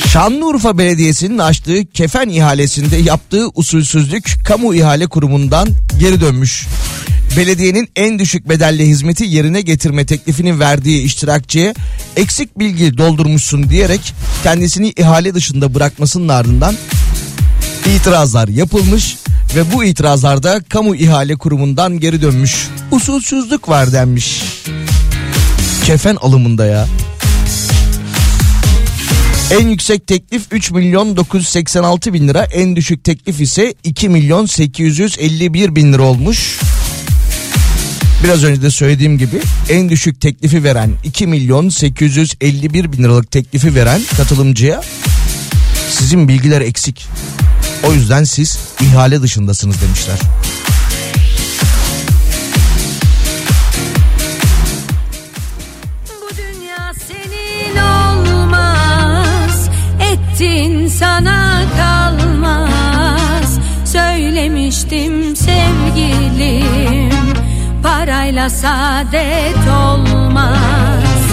[SPEAKER 1] Şanlıurfa Belediyesi'nin açtığı kefen ihalesinde yaptığı usulsüzlük kamu ihale kurumundan geri dönmüş. Belediyenin en düşük bedelli hizmeti yerine getirme teklifini verdiği iştirakçıya eksik bilgi doldurmuşsun diyerek kendisini ihale dışında bırakmasının ardından itirazlar yapılmış ve bu itirazlarda kamu ihale kurumundan geri dönmüş. Usulsüzlük var denmiş. Kefen alımında ya. En yüksek teklif 3 milyon 986 bin lira. En düşük teklif ise 2 milyon 851 bin lira olmuş. Biraz önce de söylediğim gibi en düşük teklifi veren 2 milyon 851 bin liralık teklifi veren katılımcıya sizin bilgiler eksik. O yüzden siz ihale dışındasınız demişler.
[SPEAKER 9] Olmaz Ettin sana kalmaz Söylemiştim sevgilim Parayla saadet olmaz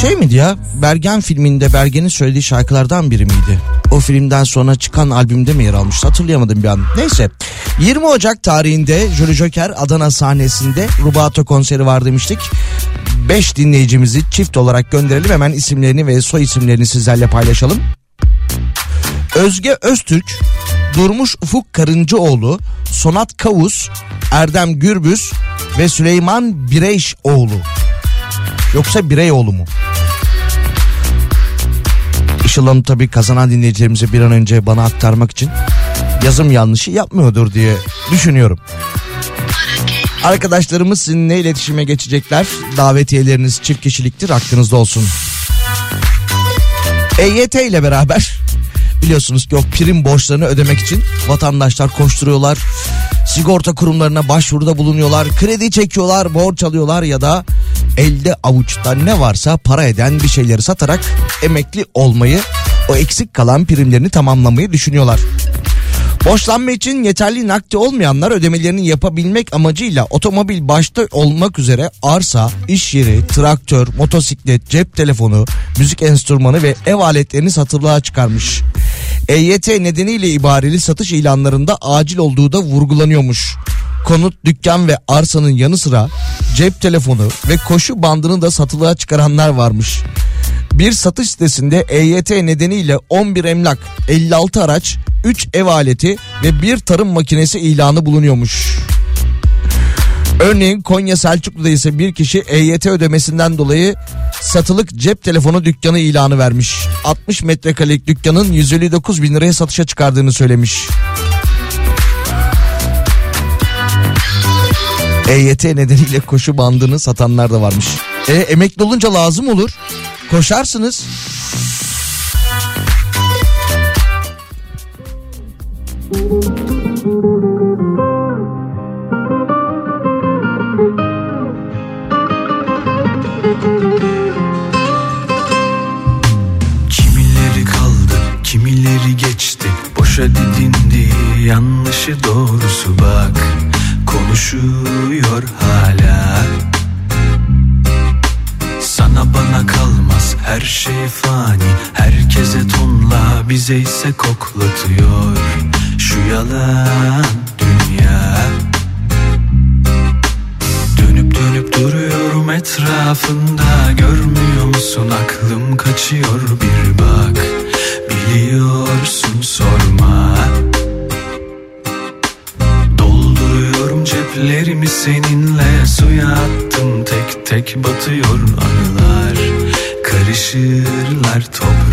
[SPEAKER 1] şey miydi ya? Bergen filminde Bergen'in söylediği şarkılardan biri miydi? O filmden sonra çıkan albümde mi yer almıştı hatırlayamadım bir an. Neyse 20 Ocak tarihinde Jolly Joker Adana sahnesinde Rubato konseri var demiştik. 5 dinleyicimizi çift olarak gönderelim hemen isimlerini ve soy isimlerini sizlerle paylaşalım. Özge Öztürk, Durmuş Ufuk Karıncıoğlu, Sonat Kavus, Erdem Gürbüz ve Süleyman Bireyşoğlu. Yoksa Bireyoğlu mu? Işıl Hanım tabii kazanan dinleyicilerimize bir an önce bana aktarmak için yazım yanlışı yapmıyordur diye düşünüyorum. Arkadaşlarımız sizinle iletişime geçecekler. Davetiyeleriniz çift kişiliktir aklınızda olsun. EYT ile beraber biliyorsunuz ki o prim borçlarını ödemek için vatandaşlar koşturuyorlar. Sigorta kurumlarına başvuruda bulunuyorlar. Kredi çekiyorlar, borç alıyorlar ya da elde avuçta ne varsa para eden bir şeyleri satarak emekli olmayı, o eksik kalan primlerini tamamlamayı düşünüyorlar. Borçlanma için yeterli nakdi olmayanlar ödemelerini yapabilmek amacıyla otomobil başta olmak üzere arsa, iş yeri, traktör, motosiklet, cep telefonu, müzik enstrümanı ve ev aletlerini satılığa çıkarmış. EYT nedeniyle ibareli satış ilanlarında acil olduğu da vurgulanıyormuş. Konut, dükkan ve arsanın yanı sıra cep telefonu ve koşu bandını da satılığa çıkaranlar varmış. Bir satış sitesinde EYT nedeniyle 11 emlak, 56 araç, 3 ev aleti ve bir tarım makinesi ilanı bulunuyormuş. Örneğin Konya Selçuklu'da ise bir kişi EYT ödemesinden dolayı satılık cep telefonu dükkanı ilanı vermiş. 60 metrekarelik dükkanın 159 bin liraya satışa çıkardığını söylemiş. EYT nedeniyle koşu bandını satanlar da varmış. E, emekli olunca lazım olur. Koşarsınız.
[SPEAKER 5] Kimileri kaldı, kimileri geçti Boşa didindi, yanlışı doğrusu bak Konuşuyor hala. Sana bana kalmaz her şey fani. Herkese tonla bize ise koklatıyor Şu yalan dünya. Dönüp dönüp duruyorum etrafında. Görmüyor musun? Aklım kaçıyor bir bak. Biliyorsun sorma batıyor anılar Karışırlar toprağa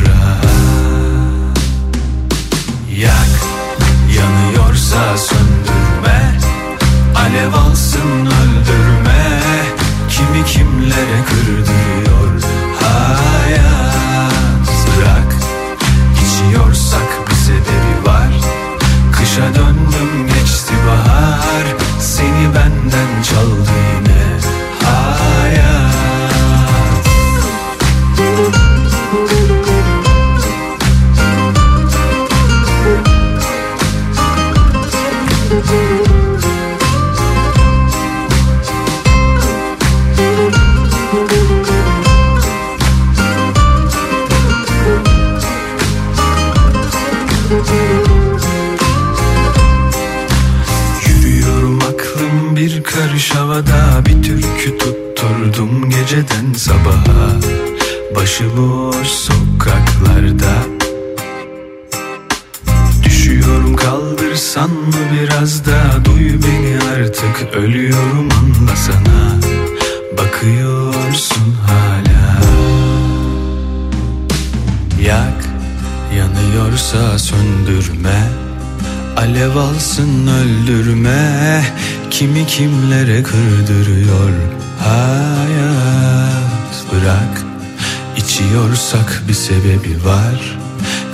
[SPEAKER 5] sebebi var.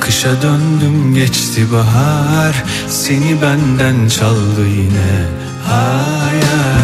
[SPEAKER 5] Kışa döndüm geçti bahar. Seni benden çaldı yine hayat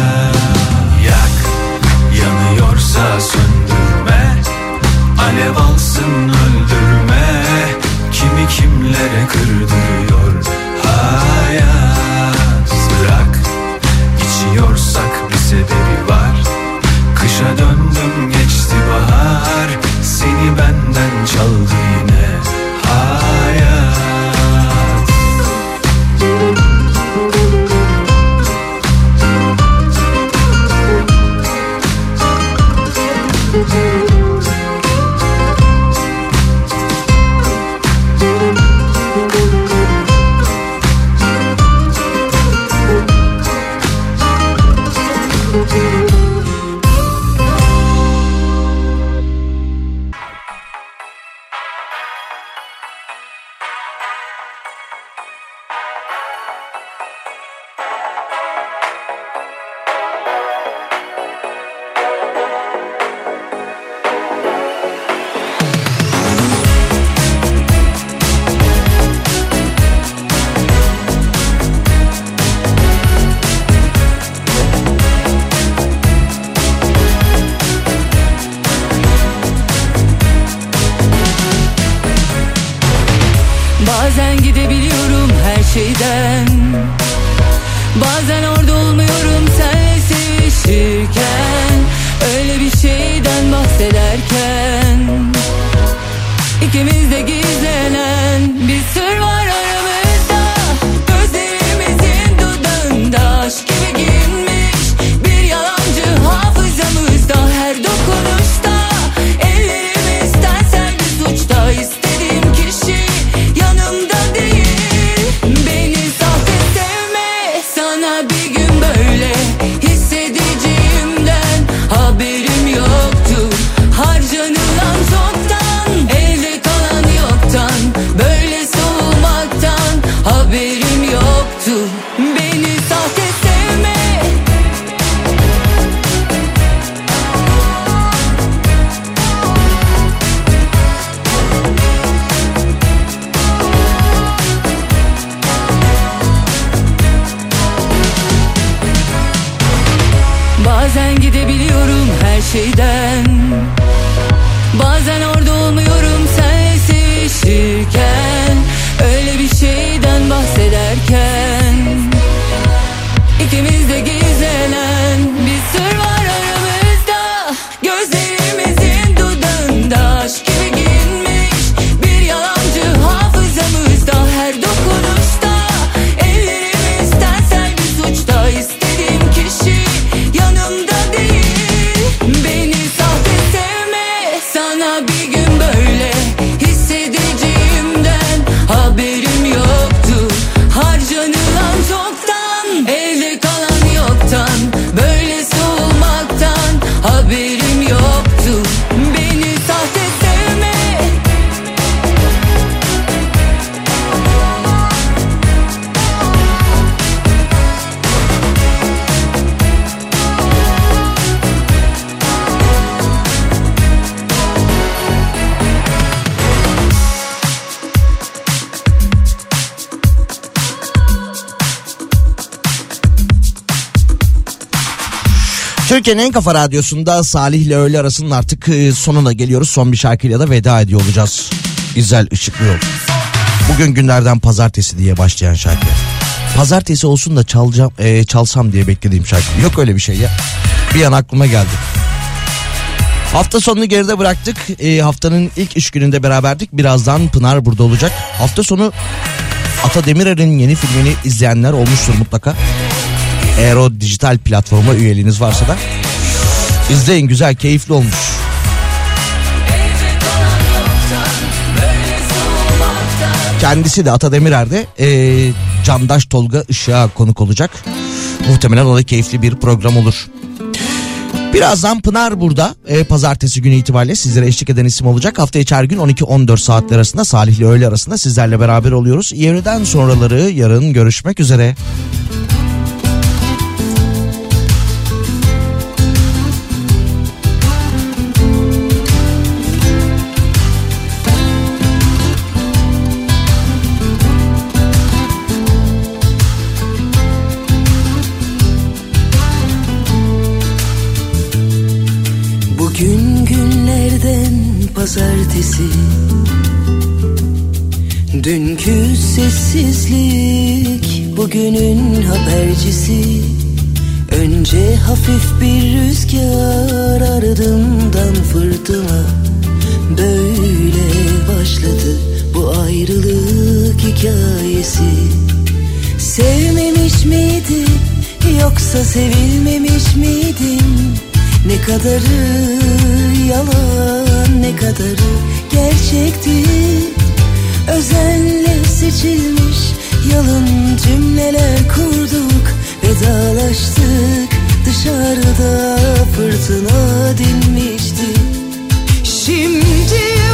[SPEAKER 1] Türkiye'nin en kafa radyosunda Salih ile öğle arasının artık e, sonuna geliyoruz. Son bir şarkıyla da veda ediyor olacağız. İzel Işıklı Yol. Bugün günlerden pazartesi diye başlayan şarkı. Pazartesi olsun da çalacağım, e, çalsam diye beklediğim şarkı. Yok öyle bir şey ya. Bir an aklıma geldi. Hafta sonunu geride bıraktık. E, haftanın ilk iş gününde beraberdik. Birazdan Pınar burada olacak. Hafta sonu Ata Demirer'in yeni filmini izleyenler olmuştur mutlaka. Eğer o dijital platforma üyeliğiniz varsa da izleyin güzel keyifli olmuş. Kendisi de Ata Demirer'de e, Candaş Tolga Işık'a konuk olacak. Muhtemelen o da keyifli bir program olur. Birazdan Pınar burada e, pazartesi günü itibariyle sizlere eşlik eden isim olacak. Hafta içi gün 12-14 saatler arasında Salih ile öğle arasında sizlerle beraber oluyoruz. Yeniden sonraları yarın görüşmek üzere.
[SPEAKER 2] pazartesi. Dünkü sessizlik bugünün habercisi. Önce hafif bir rüzgar ardından fırtına. Böyle başladı bu ayrılık hikayesi. Sevmemiş miydim yoksa sevilmemiş miydim ne kadarı yalan ne kadarı gerçekti? Özenle seçilmiş yalın cümleler kurduk Vedalaştık. Dışarıda fırtına dinmişti. Şimdi